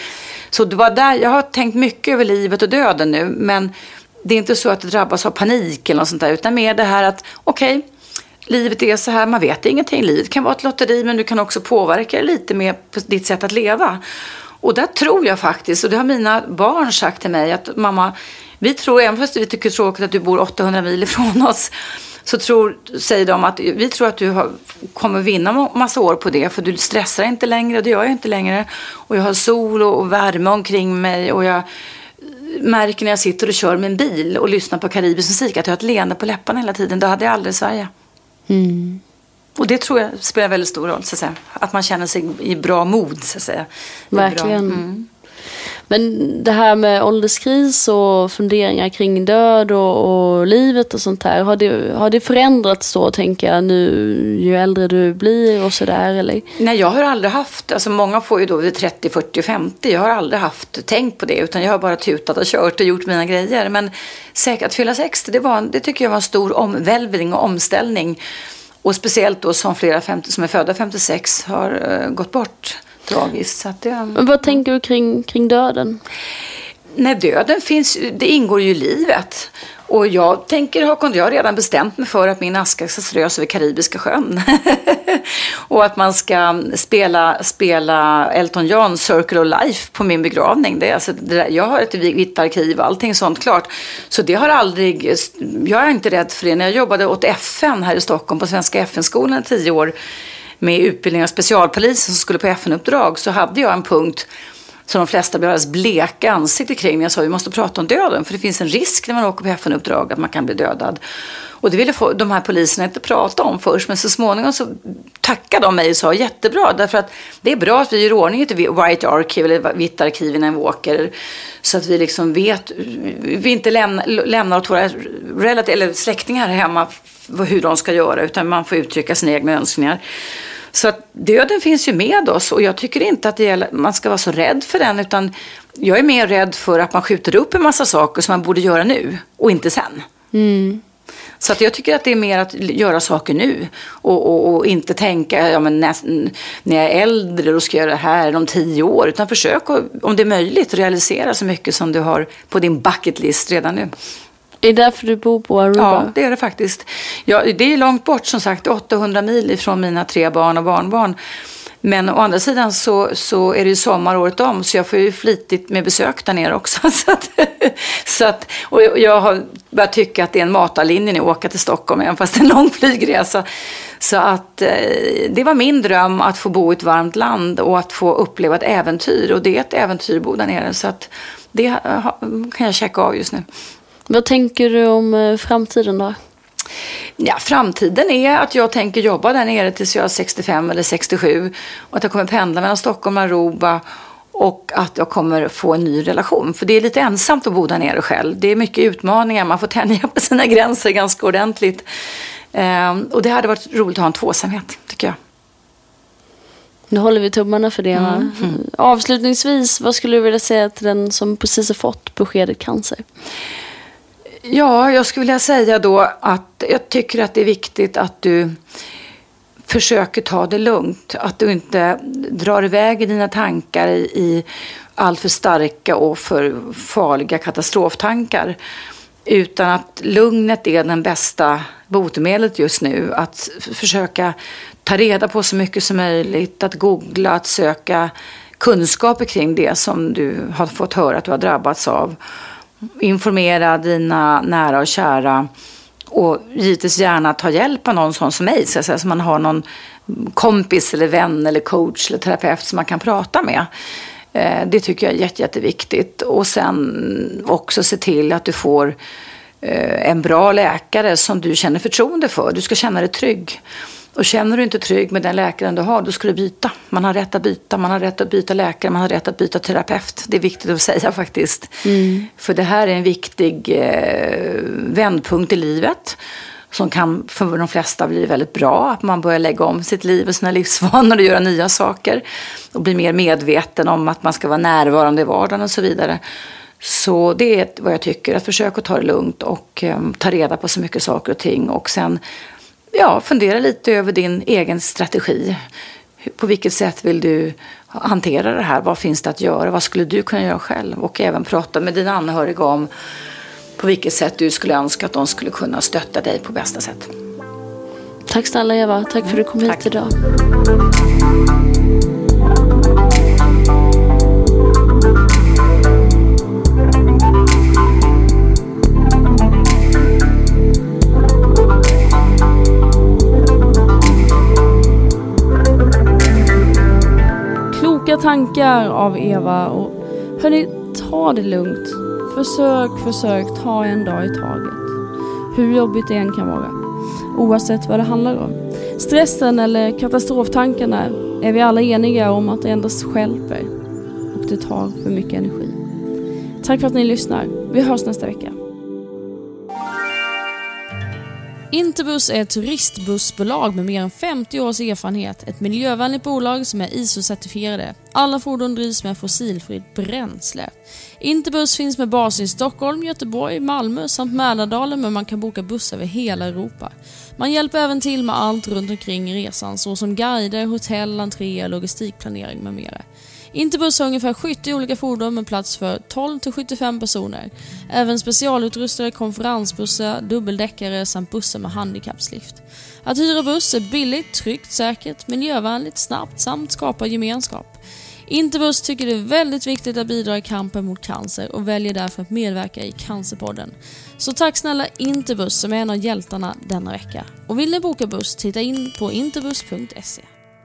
Så det var där, jag har tänkt mycket över livet och döden nu men det är inte så att det drabbas av panik eller något sånt där utan mer det här att okej, okay, livet är så här, man vet ingenting. Livet kan vara ett lotteri men du kan också påverka det lite mer på ditt sätt att leva. Och där tror jag faktiskt, och det har mina barn sagt till mig, att mamma, vi tror, även fast vi tycker det är tråkigt att du bor 800 mil ifrån oss, så tror, säger de att vi tror att du har, kommer vinna massa år på det, för du stressar inte längre, och det gör jag inte längre. Och jag har sol och, värme omkring mig, och jag märker när jag sitter och kör min bil och lyssnar på karibisk musik att jag har ett leende på läpparna hela tiden. Det hade jag aldrig i Sverige. Mm. Och det tror jag spelar väldigt stor roll, så att, att man känner sig i bra mod. Så att säga. Verkligen. Mm. Men det här med ålderskris och funderingar kring död och, och livet och sånt här. Har det, har det förändrats då, tänker jag, nu ju äldre du blir och sådär? Nej, jag har aldrig haft, alltså många får ju då vid 30, 40, 50. Jag har aldrig haft tänkt på det, utan jag har bara tutat och kört och gjort mina grejer. Men att fylla 60, det, var, det tycker jag var en stor omvälvning och omställning. Och speciellt då som flera 50, som är födda 56 har uh, gått bort tragiskt. Så att det, Men vad tänker du kring, kring döden? Nej, döden finns, det ingår ju i livet. Och jag tänker, jag har redan bestämt mig för att min aska ska strös över Karibiska sjön. och att man ska spela, spela Elton John Circle of Life på min begravning. Det, alltså, det där, jag har ett vitt arkiv och allting sånt klart. Så det har aldrig, jag är inte rädd för det. När jag jobbade åt FN här i Stockholm på Svenska FN-skolan i tio år med utbildning av specialpoliser som skulle på FN-uppdrag så hade jag en punkt som de flesta blev alldeles bleka ansikte kring när jag sa att vi måste prata om döden. För det finns en risk när man åker på FN-uppdrag att man kan bli dödad. Och det ville få, de här poliserna inte prata om först. Men så småningom så tackade de mig och sa jättebra. därför att det är bra att vi gör ordning ett White Archive eller vitt arkiv innan vi åker. Så att vi liksom vet, vi inte lämnar, lämnar åt våra relativ, eller släktingar hemma hur de ska göra. Utan man får uttrycka sina egna önskningar. Så att döden finns ju med oss och jag tycker inte att gäller, man ska vara så rädd för den utan jag är mer rädd för att man skjuter upp en massa saker som man borde göra nu och inte sen. Mm. Så att jag tycker att det är mer att göra saker nu och, och, och inte tänka ja, men när, när jag är äldre då ska jag göra det här om tio år. Utan försök att, om det är möjligt realisera så mycket som du har på din bucket list redan nu. Det Är därför du bor på Aruba? Ja, det är det faktiskt. Ja, det är långt bort som sagt, 800 mil ifrån mina tre barn och barnbarn. Men å andra sidan så, så är det ju sommar året om så jag får ju flitigt med besök där nere också. Så att, så att, och jag har börjat tycka att det är en matarlinje nu att åka till Stockholm även fast det är en lång flygresa. Så att eh, det var min dröm att få bo i ett varmt land och att få uppleva ett äventyr. Och det är ett äventyr att bo där nere. Så att det kan jag checka av just nu. Vad tänker du om eh, framtiden då? Ja, framtiden är att jag tänker jobba där nere tills jag är 65 eller 67. Och att jag kommer pendla mellan Stockholm och Aruba. Och att jag kommer få en ny relation. För det är lite ensamt att bo där nere själv. Det är mycket utmaningar. Man får tänja på sina gränser ganska ordentligt. Ehm, och det hade varit roligt att ha en tvåsamhet, tycker jag. Nu håller vi tummarna för det. Mm. Mm. Avslutningsvis, vad skulle du vilja säga till den som precis har fått beskedet cancer? Ja, jag skulle vilja säga då att jag tycker att det är viktigt att du försöker ta det lugnt. Att du inte drar iväg i dina tankar i i alltför starka och för farliga katastroftankar. Utan att lugnet är den bästa botemedlet just nu. Att försöka ta reda på så mycket som möjligt, att googla, att söka kunskaper kring det som du har fått höra att du har drabbats av informera dina nära och kära och givetvis gärna ta hjälp av någon sån som mig, så, att så man har någon kompis eller vän eller coach eller terapeut som man kan prata med. Eh, det tycker jag är jätte, jätteviktigt. Och sen också se till att du får eh, en bra läkare som du känner förtroende för. Du ska känna dig trygg. Och känner du inte trygg med den läkaren du har, då ska du byta. Man har rätt att byta, man har rätt att byta läkare, man har rätt att byta terapeut. Det är viktigt att säga faktiskt. Mm. För det här är en viktig eh, vändpunkt i livet som kan för de flesta bli väldigt bra. Att man börjar lägga om sitt liv och sina livsvanor och göra nya saker. Och bli mer medveten om att man ska vara närvarande i vardagen och så vidare. Så det är vad jag tycker, att försöka ta det lugnt och um, ta reda på så mycket saker och ting. Och sen ja, fundera lite över din egen strategi. På vilket sätt vill du hantera det här? Vad finns det att göra? Vad skulle du kunna göra själv? Och även prata med dina anhöriga om på vilket sätt du skulle önska att de skulle kunna stötta dig på bästa sätt. Tack snälla Eva. Tack för att du kom hit Tack. idag. Kloka tankar av Eva och hörni, ta det lugnt. Försök, försök, ta en dag i taget. Hur jobbigt det än kan vara. Oavsett vad det handlar om. Stressen eller katastroftankarna är vi alla eniga om att det endast skälper. Och det tar för mycket energi. Tack för att ni lyssnar. Vi hörs nästa vecka. Interbus är ett turistbussbolag med mer än 50 års erfarenhet. Ett miljövänligt bolag som är ISO-certifierade. Alla fordon drivs med fossilfritt bränsle. Interbus finns med bas i Stockholm, Göteborg, Malmö samt Mälardalen men man kan boka buss över hela Europa. Man hjälper även till med allt runt omkring resan såsom guider, hotell, entréer, logistikplanering med mera. Interbus har ungefär 70 olika fordon med plats för 12-75 personer. Även specialutrustade konferensbussar, dubbeldäckare samt bussar med handikappslift. Att hyra buss är billigt, tryggt, säkert, miljövänligt, snabbt samt skapar gemenskap. Interbus tycker det är väldigt viktigt att bidra i kampen mot cancer och väljer därför att medverka i Cancerpodden. Så tack snälla Interbus som är en av hjältarna denna vecka. Och vill ni boka buss, titta in på interbus.se.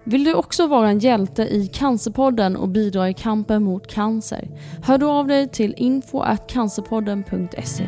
Vill du också vara en hjälte i Cancerpodden och bidra i kampen mot cancer? Hör då av dig till info.cancerpodden.se.